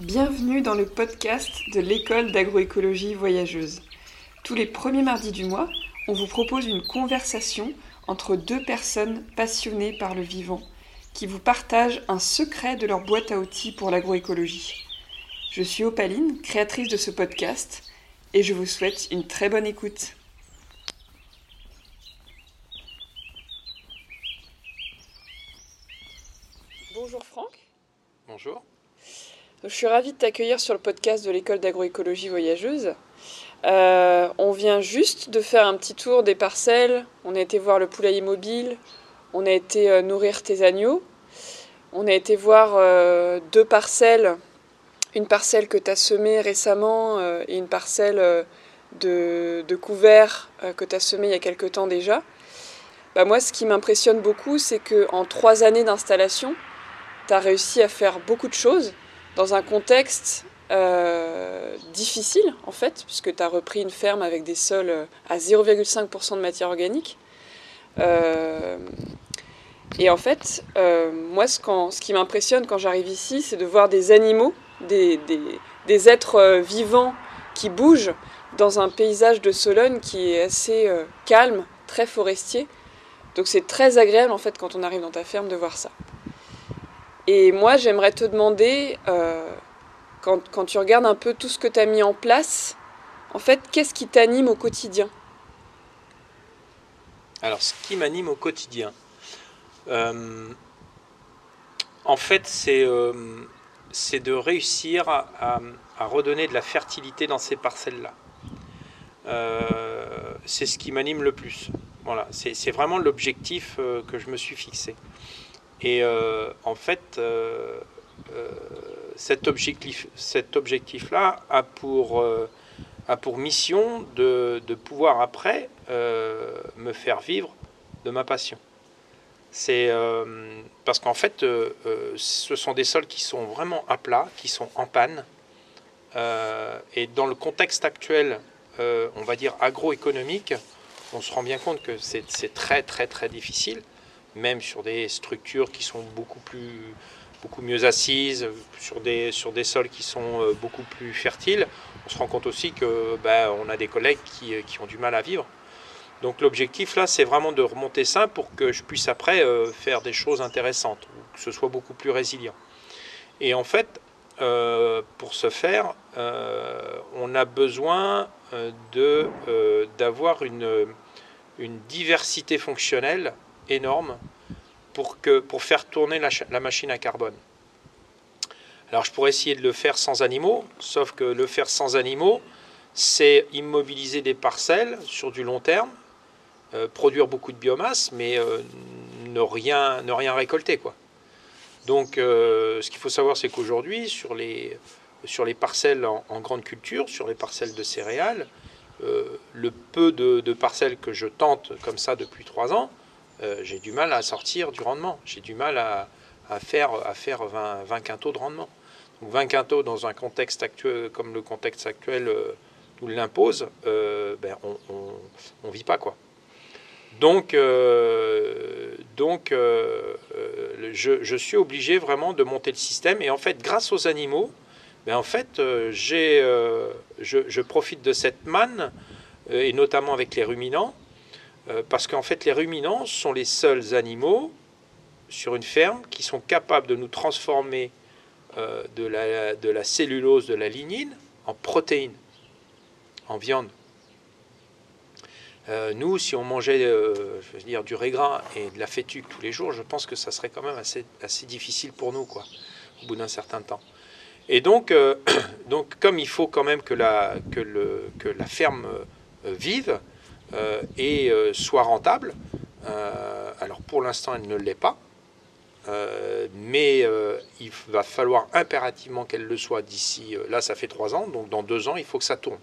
Bienvenue dans le podcast de l'école d'agroécologie voyageuse. Tous les premiers mardis du mois, on vous propose une conversation entre deux personnes passionnées par le vivant qui vous partagent un secret de leur boîte à outils pour l'agroécologie. Je suis Opaline, créatrice de ce podcast, et je vous souhaite une très bonne écoute. Bonjour Franck. Bonjour. Je suis ravie de t'accueillir sur le podcast de l'école d'agroécologie voyageuse. Euh, on vient juste de faire un petit tour des parcelles. On a été voir le poulailler mobile. On a été euh, nourrir tes agneaux. On a été voir euh, deux parcelles. Une parcelle que tu as semée récemment et une parcelle de, de couverts que tu as semée il y a quelque temps déjà. Bah moi, ce qui m'impressionne beaucoup, c'est qu'en trois années d'installation, tu as réussi à faire beaucoup de choses dans un contexte euh, difficile, en fait, puisque tu as repris une ferme avec des sols à 0,5% de matière organique. Euh, et en fait, euh, moi, ce, qui m'impressionne quand j'arrive ici, c'est de voir des animaux, des, êtres vivants qui bougent dans un paysage de Sologne qui est assez calme, très forestier. Donc c'est très agréable, en fait, quand on arrive dans ta ferme, de voir ça. Et moi, j'aimerais te demander, euh, quand, tu regardes un peu tout ce que tu as mis en place, en fait, qu'est-ce qui t'anime au quotidien? Alors, ce qui m'anime au quotidien, euh, en fait, c'est euh, de réussir à, à, redonner de la fertilité dans ces parcelles-là. C'est ce qui m'anime le plus. Voilà, c'est vraiment l'objectif que je me suis fixé. Et euh, en fait, euh, euh, cet objectif, cet objectif-là a pour, mission de, de pouvoir après me faire vivre de ma passion. C'est parce qu'en fait, ce sont des sols qui sont vraiment à plat, qui sont en panne. et dans le contexte actuel, on va dire agroéconomique, on se rend bien compte que c'est très très très difficile même sur des structures qui sont beaucoup plus beaucoup mieux assises, sur des, sur des sols qui sont euh, beaucoup plus fertiles, on se rend compte aussi que ben, on a des collègues qui, qui, ont du mal à vivre. Donc l'objectif là, c'est vraiment de remonter ça pour que je puisse après euh, faire des choses intéressantes, que ce soit beaucoup plus résilient. Et en fait, euh, pour ce faire, euh, on a besoin d'avoir une, une diversité fonctionnelle énorme pour, que, pour faire tourner la, machine à carbone. Alors je pourrais essayer de le faire sans animaux, sauf que le faire sans animaux, c'est immobiliser des parcelles sur du long terme, euh, produire beaucoup de biomasse, mais euh, ne, rien, ne rien récolter. Quoi. Donc euh, ce qu'il faut savoir, c'est qu'aujourd'hui, sur les, sur les parcelles en, grande culture, sur les parcelles de céréales, le peu de, de, parcelles que je tente comme ça depuis trois ans, euh, j'ai du mal à sortir du rendement. J'ai du mal à, faire, à faire 20, 20 quintaux de rendement. Donc 20 quintaux dans un contexte actuel, comme le contexte actuel euh, nous l'impose, euh, ben on ne vit pas. quoi. Donc, donc je, suis obligé vraiment de monter le système. Et en fait, grâce aux animaux, ben en fait, j'ai, je, profite de cette manne, et notamment avec les ruminants, euh, parce qu'en fait, les ruminants sont les seuls animaux sur une ferme qui sont capables de nous transformer euh, de, la, cellulose, de la lignine, en protéines, en viande. Euh, nous, si on mangeait je veux dire, du régras et de la fétuque tous les jours, je pense que ça serait quand même assez, difficile pour nous, quoi, au bout d'un certain temps. Et donc, donc, comme il faut quand même que la, que le, que la ferme vive, euh, et euh, soit rentable. Euh, alors pour l'instant, elle ne l'est pas. mais il va falloir impérativement qu'elle le soit d'ici, là ça fait trois ans, donc dans deux ans il faut que ça tourne.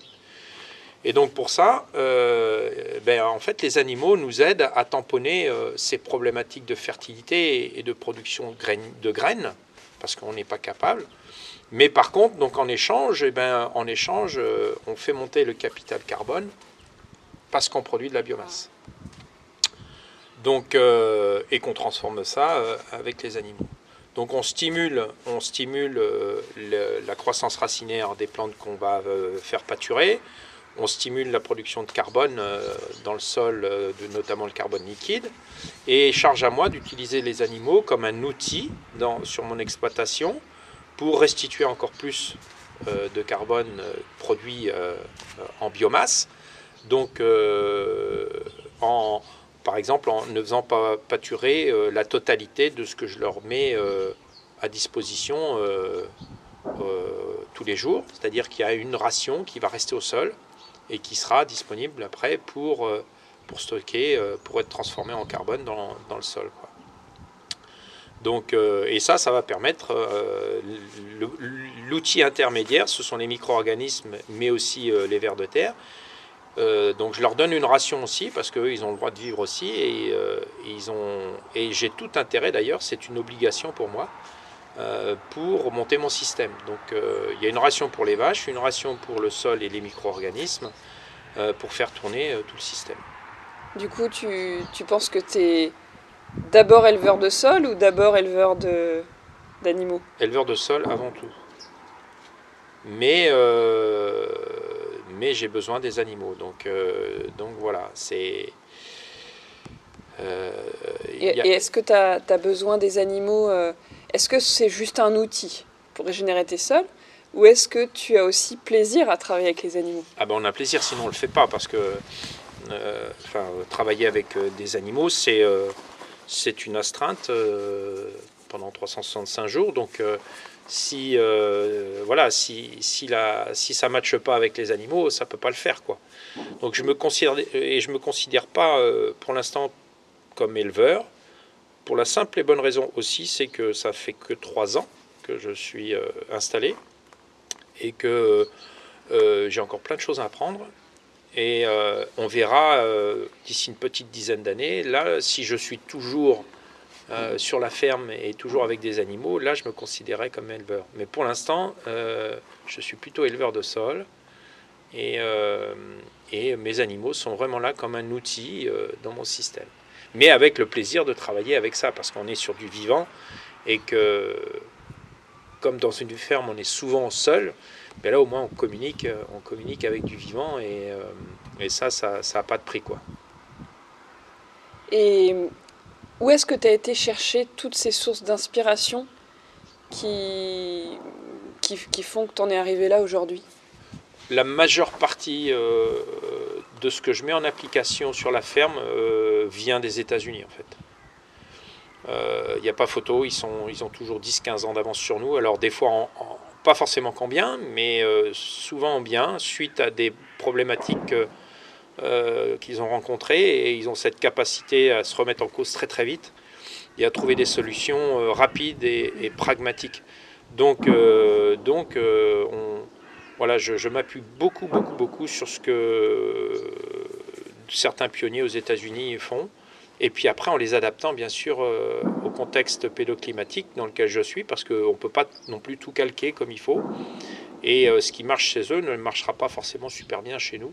Et donc pour ça, ben, en fait, les animaux nous aident à tamponner ces problématiques de fertilité et, de production de graines, parce qu'on n'est pas capable. Mais par contre, donc en échange, eh ben, en échange, on fait monter le capital carbone parce qu'on produit de la biomasse. Donc, euh, et qu'on transforme ça euh, avec les animaux. Donc on stimule, on stimule la croissance racinaire des plantes qu'on va faire pâturer. On stimule la production de carbone dans le sol, notamment le carbone liquide. Et charge à moi d'utiliser les animaux comme un outil sur mon exploitation pour restituer encore plus de carbone produit en biomasse. Donc, en, par exemple en ne faisant pas pâturer euh, la totalité de ce que je leur mets euh, à disposition euh, tous les jours. C'est-à-dire qu'il y a une ration qui va rester au sol et qui sera disponible après pour, pour stocker, pour être transformée en carbone dans, dans le sol. Donc, et ça, ça va permettre l'outil intermédiaire, ce sont les micro-organismes, mais aussi les vers de terre, euh, donc je leur donne une ration aussi parce qu'eux ils ont le droit de vivre aussi et, euh, ils ont et j'ai tout intérêt d'ailleurs c'est une obligation pour moi euh, pour monter mon système. Donc il y a une ration pour les vaches une ration pour le sol et les micro-organismes pour faire tourner tout le système. Du coup tu, tu penses que tu es d'abord éleveur de sol ou d'abord éleveur de d'animaux? Éleveur de sol avant tout. Mais mais j'ai besoin des animaux. Donc, euh, donc voilà, c'est. Euh, et, est-ce que tu as, besoin des animaux euh, Est-ce que c'est juste un outil pour régénérer tes sols Ou est-ce que tu as aussi plaisir à travailler avec les animaux? Ah ben on a plaisir, sinon on le fait pas, parce que enfin, travailler avec des animaux, c'est c'est une astreinte pendant 365 jours. Donc si euh, voilà si si, la, si ça matche pas avec les animaux ça peut pas le faire quoi. Donc je me considère et je me considère pas euh, pour l'instant comme éleveur pour la simple et bonne raison aussi c'est que ça fait que trois ans que je suis euh, installé et que j'ai encore plein de choses à apprendre et on verra d'ici une petite dizaine d'années. Là si je suis toujours euh, sur la ferme et toujours avec des animaux, là je me considérais comme éleveur. Mais pour l'instant, euh, je suis plutôt éleveur de sol et, euh, et, mes animaux sont vraiment là comme un outil dans mon système. Mais avec le plaisir de travailler avec ça, parce qu'on est sur du vivant et que, comme dans une ferme, on est souvent seul, ben là au moins on communique, on communique avec du vivant et, et ça, ça n'a pas de prix. quoi. Où est-ce que tu as été chercher toutes ces sources d'inspiration qui, qui, font que tu en es arrivé là aujourd'hui? La majeure partie euh, de ce que je mets en application sur la ferme euh, vient des États-Unis en fait. Il euh, n'y a pas photo, ils, sont, ils ont toujours 10-15 ans d'avance sur nous. Alors des fois, pas forcément qu'en bien, mais souvent en bien, suite à des problématiques euh, qu'ils ont rencontrés et ils ont cette capacité à se remettre en cause très très vite et à trouver des solutions euh, rapides et, pragmatiques. Donc, euh, donc on, voilà, je, je m'appuie beaucoup, beaucoup, beaucoup sur ce que certains pionniers aux États-Unis font. Et puis après, en les adaptant bien sûr au contexte pédoclimatique dans lequel je suis, parce qu'on ne peut pas non plus tout calquer comme il faut. Et ce qui marche chez eux ne marchera pas forcément super bien chez nous.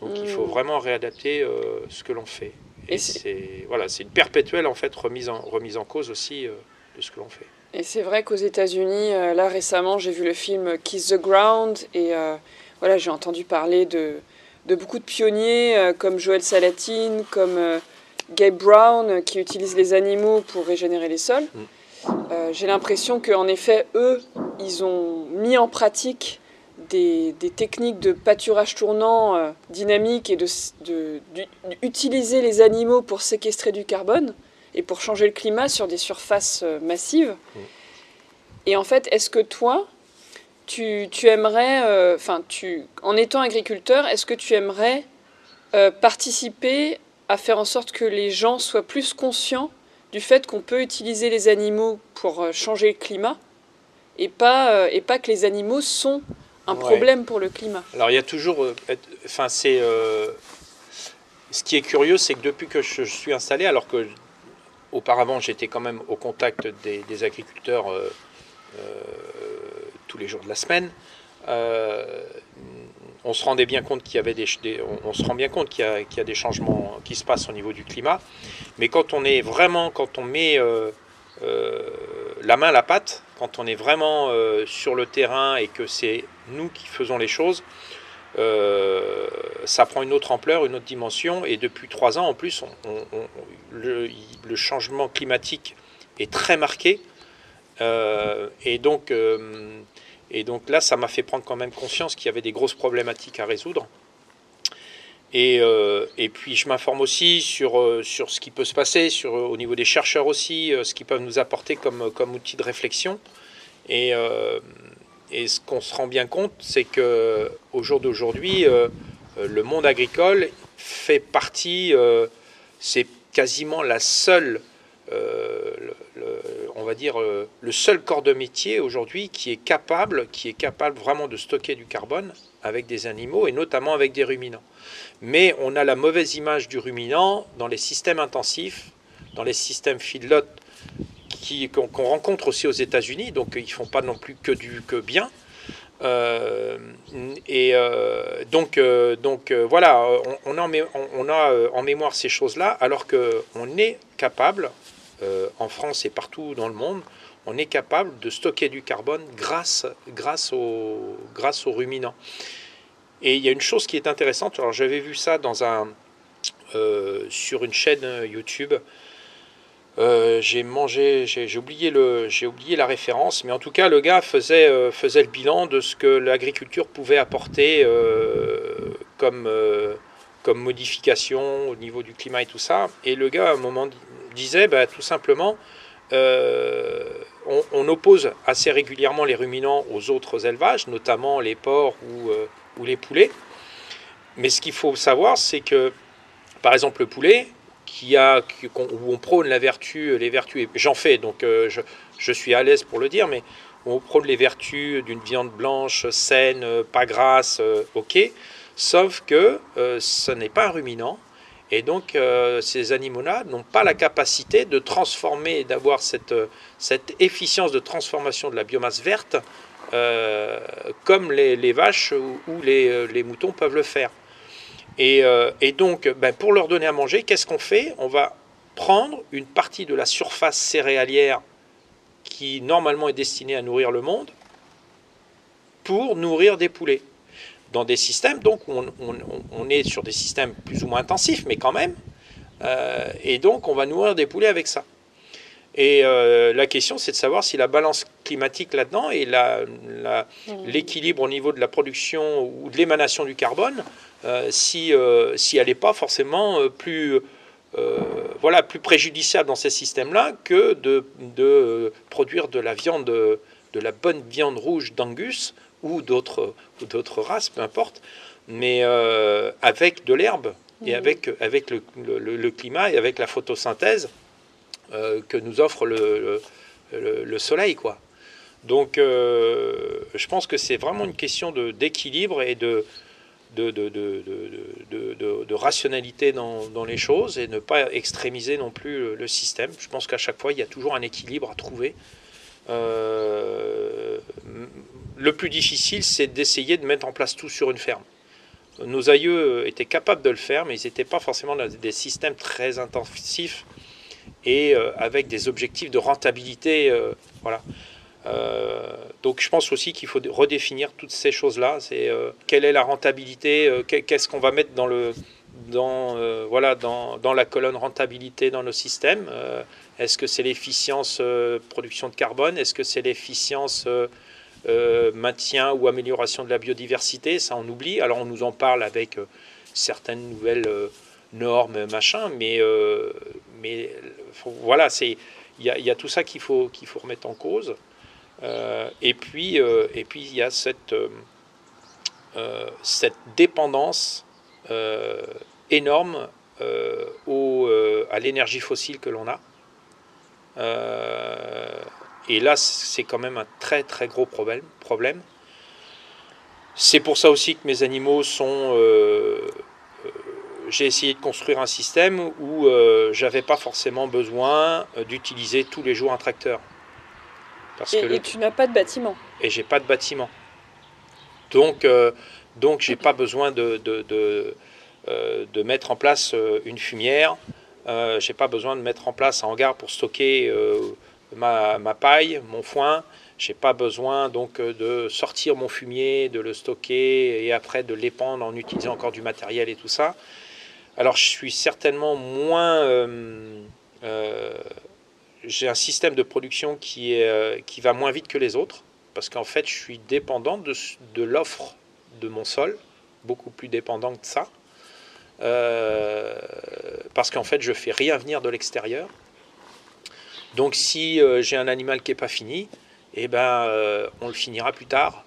Donc il faut hmm. vraiment réadapter euh, ce que l'on fait. Et, c'est voilà, c'est une perpétuelle en fait remise en remise en cause aussi euh, de ce que l'on fait. Et c'est vrai qu'aux États-Unis, euh, là récemment, j'ai vu le film Kiss the Ground et voilà, j'ai entendu parler de, de beaucoup de pionniers comme Joël Salatine, comme Gabe Brown qui utilisent les animaux pour régénérer les sols. Hmm. j'ai l'impression qu'en effet, eux, ils ont mis en pratique des, techniques de pâturage tournant euh, dynamique et de, d'utiliser les animaux pour séquestrer du carbone et pour changer le climat sur des surfaces euh, massives. Mm. Et en fait, est-ce que toi, tu, aimerais, euh, enfin, tu, en étant agriculteur, est-ce que tu aimerais participer à faire en sorte que les gens soient plus conscients du fait qu'on peut utiliser les animaux pour changer le climat et pas, et pas que les animaux sont un problème pour le climat. Alors il y a toujours, euh, enfin c'est, euh, ce qui est curieux, c'est que depuis que je, suis installé, alors que auparavant j'étais quand même au contact des, agriculteurs euh, tous les jours de la semaine, on se rendait bien compte qu'il y avait des, on, se rend bien compte qu'il y, a, des changements qui se passent au niveau du climat, mais quand on est vraiment, quand on met la main à la pâte, quand on est vraiment sur le terrain et que c'est nous qui faisons les choses, ça prend une autre ampleur, une autre dimension. Et depuis trois ans, en plus, le, changement climatique est très marqué. et, donc, et donc là, ça m'a fait prendre quand même conscience qu'il y avait des grosses problématiques à résoudre. Et, euh, puis je m'informe aussi sur, euh, sur ce qui peut se passer euh, au niveau des chercheurs aussi, ce qu'ils peuvent nous apporter comme, comme outil de réflexion. Et, et ce qu'on se rend bien compte, c'est qu'au jour d'aujourd'hui, le monde agricole fait partie, c'est quasiment la seule, on va dire, le seul corps de métier aujourd'hui qui est capable, qui est capable vraiment de stocker du carbone avec des animaux et notamment avec des ruminants. Mais on a la mauvaise image du ruminant dans les systèmes intensifs, dans les systèmes feedlot qu'on rencontre aussi aux États-Unis, donc ils font pas non plus que du que bien. Euh, et euh, donc, euh, donc voilà, on, a on, a en mémoire ces choses-là, alors qu'on est capable, en France et partout dans le monde, on est capable de stocker du carbone grâce, grâce, au, grâce aux ruminants. Et il y a une chose qui est intéressante, alors j'avais vu ça dans un, sur une chaîne YouTube. Euh, j'ai mangé, j'ai oublié, le, oublié la référence, mais en tout cas, le gars faisait, euh, faisait le bilan de ce que l'agriculture pouvait apporter comme, comme modification au niveau du climat et tout ça. Et le gars, à un moment, disait bah, tout simplement on, on, oppose assez régulièrement les ruminants aux autres élevages, notamment les porcs ou ou les poulets. Mais ce qu'il faut savoir, c'est que, par exemple, le poulet, qui a, où on prône la vertu, les vertus, j'en fais, donc euh, je, suis à l'aise pour le dire, mais on prône les vertus d'une viande blanche, saine, pas grasse, euh, ok, sauf que euh, ce n'est pas un ruminant, et donc ces animaux-là n'ont pas la capacité de transformer, d'avoir cette, cette efficience de transformation de la biomasse verte euh, comme les, vaches ou, euh, les, moutons peuvent le faire. Et, euh, donc, ben, pour leur donner à manger, qu'est-ce qu'on fait? On va prendre une partie de la surface céréalière qui normalement est destinée à nourrir le monde pour nourrir des poulets. Dans des systèmes, donc on, on, est sur des systèmes plus ou moins intensifs, mais quand même. et donc on va nourrir des poulets avec ça. Et euh, la question, c'est de savoir si la balance climatique là-dedans et mmh. l'équilibre au niveau de la production ou de l'émanation du carbone, euh, si, euh, si elle n'est pas forcément plus, voilà, plus préjudiciable dans ces systèmes-là que de, de, produire de la viande, de la bonne viande rouge d'Angus ou d'autres races, peu importe, mais avec de l'herbe et mmh. avec, avec le, le, climat et avec la photosynthèse euh, que nous offre le, le, soleil, quoi. Donc, euh, je pense que c'est vraiment une question d'équilibre et de, de, rationalité dans, dans, les choses et ne pas extrémiser non plus le, système. Je pense qu'à chaque fois, il y a toujours un équilibre à trouver. Euh, le plus difficile, c'est d'essayer de mettre en place tout sur une ferme. Nos aïeux étaient capables de le faire, mais ils n'étaient pas forcément dans des systèmes très intensifs et euh, avec des objectifs de rentabilité. Euh, voilà. Euh, donc je pense aussi qu'il faut redéfinir toutes ces choses-là. C'est quelle est la rentabilité, qu'est-ce qu'on va mettre dans le dans voilà dans, la colonne rentabilité dans nos systèmes. Est-ce que c'est l'efficience production de carbone? Est-ce que c'est l'efficience maintien ou amélioration de la biodiversité? Ça on oublie. Alors on nous en parle avec certaines nouvelles normes, machin, mais mais voilà, c'est il y, a tout ça qu'il faut qu'il faut remettre en cause. Euh, et puis euh, et puis il y a cette euh, cette dépendance énorme à l'énergie fossile que l'on a. et là, c'est quand même un très très gros problème. problème. C'est pour ça aussi que mes animaux sont j'ai essayé de construire un système où euh, j'avais pas forcément besoin d'utiliser tous les jours un tracteur. Parce et, que tu n'as pas de bâtiment. Et j'ai pas de bâtiment. Donc, euh, donc j'ai pas besoin de, de, de, euh, de, mettre en place une fumière. j'ai pas besoin de mettre en place un hangar pour stocker ma, ma paille, mon foin. J'ai pas besoin donc de sortir mon fumier, de le stocker et après de l'épandre en utilisant encore du matériel et tout ça. Alors je suis certainement moins j'ai un système de production qui, est, qui va moins vite que les autres, parce qu'en fait, je suis dépendant de, de l'offre de mon sol, beaucoup plus dépendant que ça. Euh, parce qu'en fait, je fais rien venir de l'extérieur. Donc, si euh, j'ai un animal qui n'est pas fini, eh ben, euh, on le finira plus tard.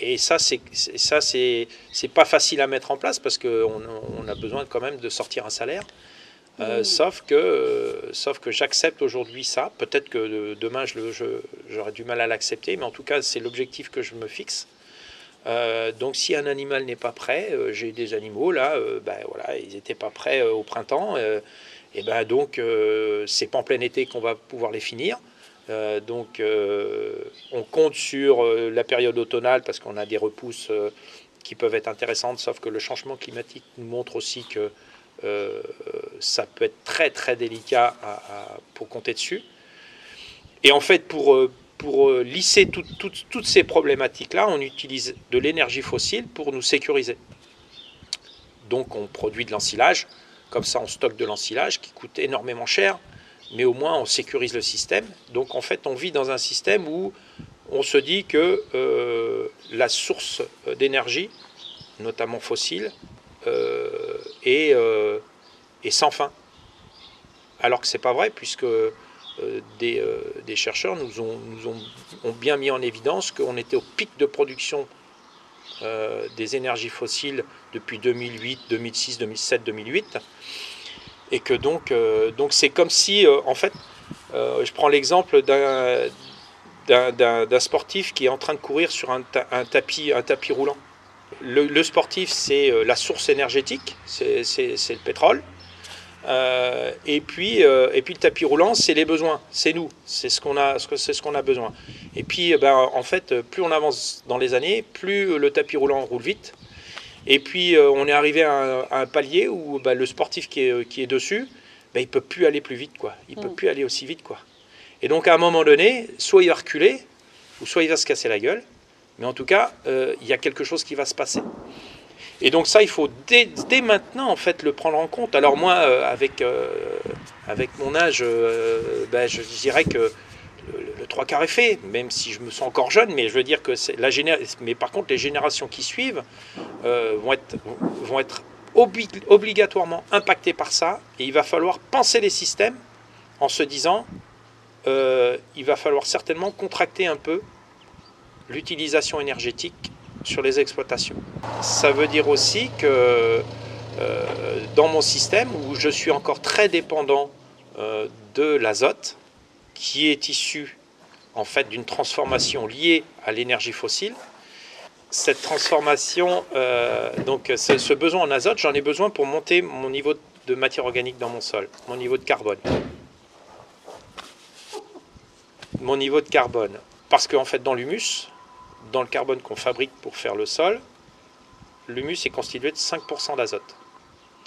Et ça, c'est ça, c'est pas facile à mettre en place parce qu'on on a besoin quand même de sortir un salaire. Euh, sauf que, sauf que j'accepte aujourd'hui ça. Peut-être que demain, j'aurai du mal à l'accepter, mais en tout cas, c'est l'objectif que je me fixe. Euh, donc, si un animal n'est pas prêt, euh, j'ai des animaux là, ben, voilà, ils n'étaient pas prêts au printemps, et ben donc c'est pas en plein été qu'on va pouvoir les finir. donc, on compte sur la période automnale parce qu'on a des repousses qui peuvent être intéressantes, sauf que le changement climatique nous montre aussi que euh, ça peut être très très délicat pour compter dessus. Et en fait, pour, euh, pour euh, lisser toutes ces problématiques-là, on utilise de l'énergie fossile pour nous sécuriser. Donc on produit de l'ensilage, comme ça on stocke de l'ensilage qui coûte énormément cher, mais au moins on sécurise le système. Donc en fait on vit dans un système où on se dit que la source d'énergie, notamment fossile, et, euh, et, sans fin. Alors que c'est pas vrai, puisque euh, des, euh, des, chercheurs nous, ont, nous ont, ont, bien mis en évidence qu'on était au pic de production des énergies fossiles depuis 2008, 2006, 2007, 2008. Et que donc, donc c'est comme si, en fait, je prends l'exemple d'un d'un sportif qui est en train de courir sur un, un, tapis, un tapis roulant le, sportif, c'est euh, la source énergétique, c'est le pétrole. Euh, et, puis, euh, et puis le tapis roulant, c'est les besoins, c'est nous, c'est ce qu'on a, c'est ce qu'on a besoin. Et puis, ben, en fait, plus on avance dans les années, plus le tapis roulant roule vite. Et puis, on est arrivé à un, palier où ben, le sportif qui est, qui est dessus, ben, il peut plus aller plus vite, quoi. Il peut mm. plus aller aussi vite, quoi. Et donc, à un moment donné, soit il va reculer, ou soit il va se casser la gueule. Mais en tout cas, euh, il y a quelque chose qui va se passer. Et donc ça, il faut dès, maintenant en fait le prendre en compte. Alors moi, euh, avec, euh, avec mon âge, ben, je dirais que le, trois quarts est fait, même si je me sens encore jeune, mais je veux dire que la Mais par contre, les générations qui suivent vont être, vont être obligatoirement impactées par ça, et il va falloir penser les systèmes en se disant, il va falloir certainement contracter un peu l'utilisation énergétique sur les exploitations. Ça veut dire aussi que euh, dans mon système, où je suis encore très dépendant euh, de l'azote, qui est issu en fait d'une transformation liée à l'énergie fossile, cette transformation, euh, donc ce besoin en azote, j'en ai besoin pour monter mon niveau de matière organique dans mon sol, mon niveau de carbone. Mon niveau de carbone. Parce qu'en fait, dans l'humus, dans le carbone qu'on fabrique pour faire le sol, l'humus est constitué de 5% d'azote.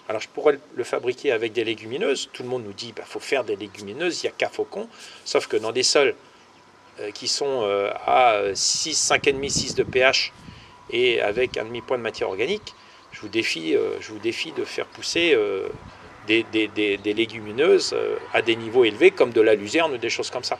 Alors je pourrais le fabriquer avec des légumineuses. Tout le monde nous dit qu'il bah, faut faire des légumineuses, il n'y a qu'à faucon. Sauf que dans des sols euh, qui sont euh, à 6, 5,5, 6 de pH et avec un demi-point de matière organique, je vous défie, euh, je vous défie de faire pousser des, des, légumineuses à des niveaux élevés comme de la luzerne ou des choses comme ça.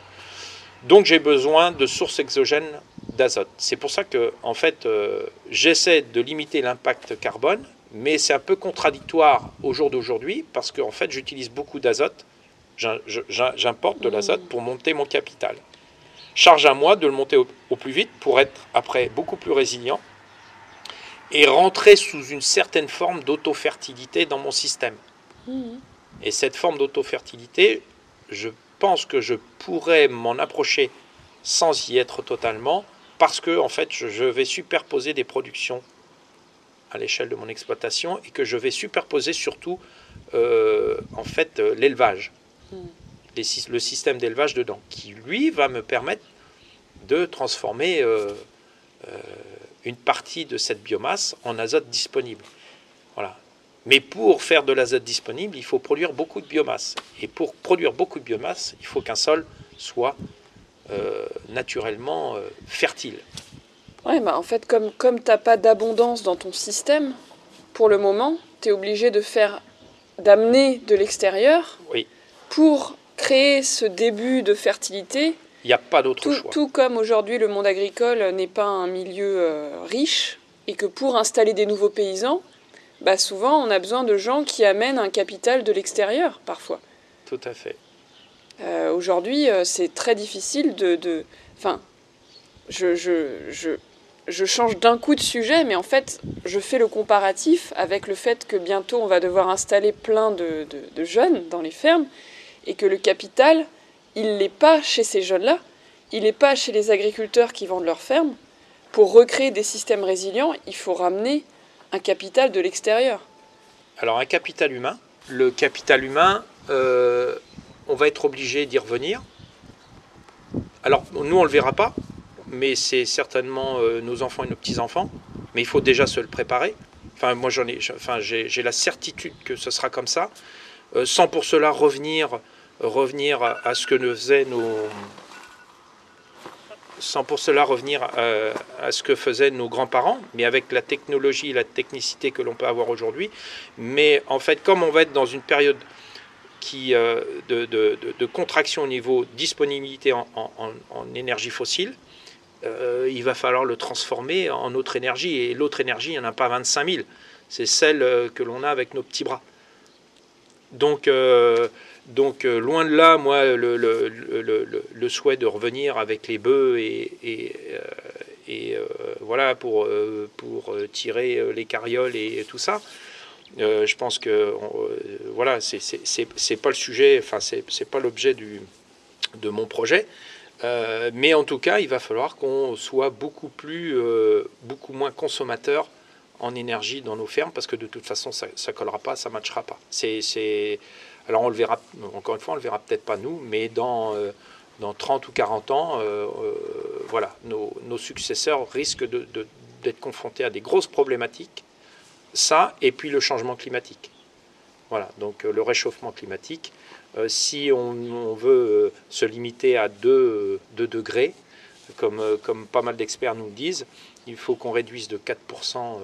Donc j'ai besoin de sources exogènes d'azote. C'est pour ça que en fait, euh, j'essaie de limiter l'impact carbone, mais c'est un peu contradictoire au jour d'aujourd'hui parce qu'en fait, j'utilise beaucoup d'azote. J'importe de l'azote pour monter mon capital. Charge à moi de le monter au, plus vite pour être après beaucoup plus résilient et rentrer sous une certaine forme d'autofertilité dans mon système. Mmh. Et cette forme d'autofertilité, je pense que je pourrais m'en approcher sans y être totalement, parce que en fait, je vais superposer des productions à l'échelle de mon exploitation et que je vais superposer surtout euh, en fait euh, l'élevage, hmm. le système d'élevage dedans, qui lui va me permettre de transformer euh, une partie de cette biomasse en azote disponible. Mais pour faire de l'azote disponible, il faut produire beaucoup de biomasse. Et pour produire beaucoup de biomasse, il faut qu'un sol soit naturellement fertile. Ouais, bah en fait, comme, comme tu n'as pas d'abondance dans ton système, pour le moment, tu es obligé de faire d'amener de l'extérieur oui. pour créer ce début de fertilité. Il n'y a pas d'autre choix. Tout comme aujourd'hui le monde agricole n'est pas un milieu euh, riche et que pour installer des nouveaux paysans, bah souvent on a besoin de gens qui amènent un capital de l'extérieur parfois. Tout à fait. Euh, aujourd'hui, euh, c'est très difficile de. Enfin, je, je, je, je change d'un coup de sujet, mais en fait, je fais le comparatif avec le fait que bientôt on va devoir installer plein de, jeunes dans les fermes et que le capital, il n'est pas chez ces jeunes-là, il n'est pas chez les agriculteurs qui vendent leurs fermes. Pour recréer des systèmes résilients, il faut ramener capital de l'extérieur. Alors un capital humain, le capital humain, euh, on va être obligé d'y revenir. Alors nous, on ne le verra pas, mais c'est certainement euh, nos enfants et nos petits-enfants. Mais il faut déjà se le préparer. Enfin, moi, j'en ai, enfin, j'ai la certitude que ce sera comme ça, euh, sans pour cela revenir, revenir à, ce que nous faisaient nos, sans pour cela revenir à, ce que faisaient nos grands-parents, mais avec la technologie, la technicité que l'on peut avoir aujourd'hui. Mais en fait, comme on va être dans une période qui, euh, de, contraction au niveau disponibilité en énergie fossile, euh, il va falloir le transformer en autre énergie. Et l'autre énergie, il n'y en a pas 25 000. C'est celle euh, que l'on a avec nos petits bras. Donc, euh, donc loin de là, moi, le, le, le, souhait de revenir avec les bœufs et, et, et voilà, pour, pour tirer les carrioles et tout ça. je pense que voilà, c'est pas le sujet, enfin, c'est pas l'objet de mon projet. Euh, mais en tout cas, il va falloir qu'on soit beaucoup plus, euh, beaucoup moins consommateur en énergie dans nos fermes parce que de toute façon, ça, ne collera pas, ça matchera pas. C'est, alors on le verra, encore une fois, on le verra peut-être pas nous, mais dans euh, dans 30 ou 40 ans, voilà, nos, nos, successeurs risquent de, d'être confrontés à des grosses problématiques. Ça, et puis le changement climatique. Voilà, donc le réchauffement climatique. Euh, si on, veut euh, se limiter à 2, degrés, comme, euh, comme, pas mal d'experts nous le disent, il faut qu'on réduise de 4%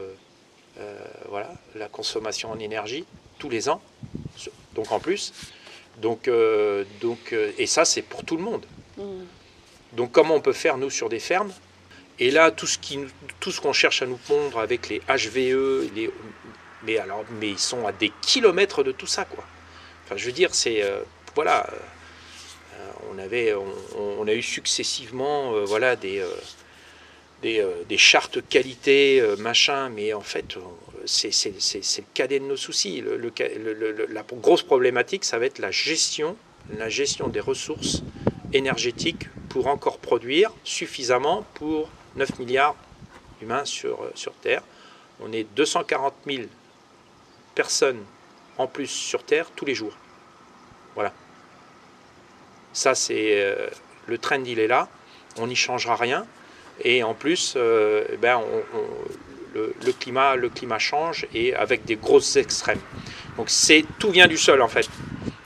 voilà, la consommation en énergie tous les ans, donc en plus. Donc, donc, et ça, c'est pour tout le monde. Mmh. Donc comment on peut faire, nous, sur des fermes? Et là, tout ce, qu'on cherche à nous pondre avec les HVE, les, mais, alors, mais ils sont à des kilomètres de tout ça, quoi je veux dire, c'est euh, voilà, euh, on avait, on, a eu successivement, euh, voilà, des des, chartes qualité, machin, mais en fait, c'est le cadet de nos soucis. Le, la grosse problématique, ça va être la gestion, la gestion des ressources énergétiques pour encore produire suffisamment pour 9 milliards d'humains sur, sur Terre. On est 240 000 personnes en plus sur Terre tous les jours. Voilà. Ça, c'est euh, le trend, il est là. On n'y changera rien. Et en plus, euh, eh ben, le, climat, le climat change et avec des grosses extrêmes. Donc c'est tout vient du sol en fait.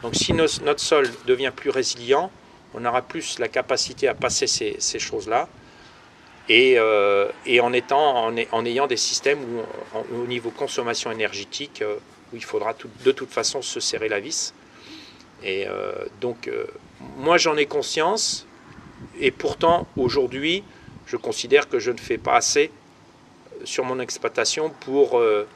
Donc si notre sol devient plus résilient, on aura plus la capacité à passer ces, choses-là. Et, euh, et, en, étant, en, ayant des systèmes où, au niveau consommation énergétique, où il faudra de toute façon se serrer la vis. Et euh, donc, euh, moi j'en ai conscience, et pourtant aujourd'hui, je considère que je ne fais pas assez sur mon exploitation pour, euh,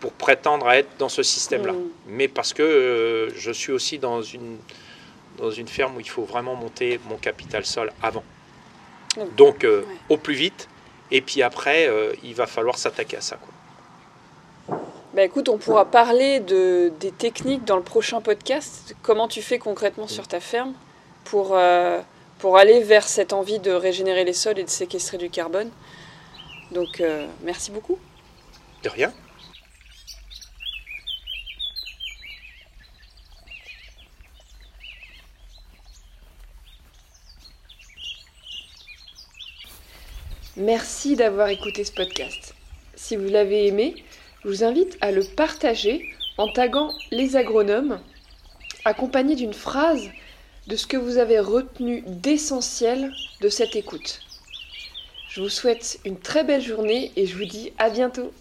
pour prétendre à être dans ce système-là. Mm. Mais parce que je suis aussi dans une, dans une ferme où il faut vraiment monter mon capital sol avant. Mm. Donc au plus vite, et puis après, il va falloir s'attaquer à ça. Quoi. Bah écoute, on pourra parler de, des techniques dans le prochain podcast. Comment tu fais concrètement sur ta ferme pour, euh, pour aller vers cette envie de régénérer les sols et de séquestrer du carbone. Donc euh, merci beaucoup. De rien. Merci d'avoir écouté ce podcast. Si vous l'avez aimé, je vous invite à le partager en taguant les agronomes, accompagné d'une phrase de ce que vous avez retenu d'essentiel de cette écoute. Je vous souhaite une très belle journée et je vous dis à bientôt.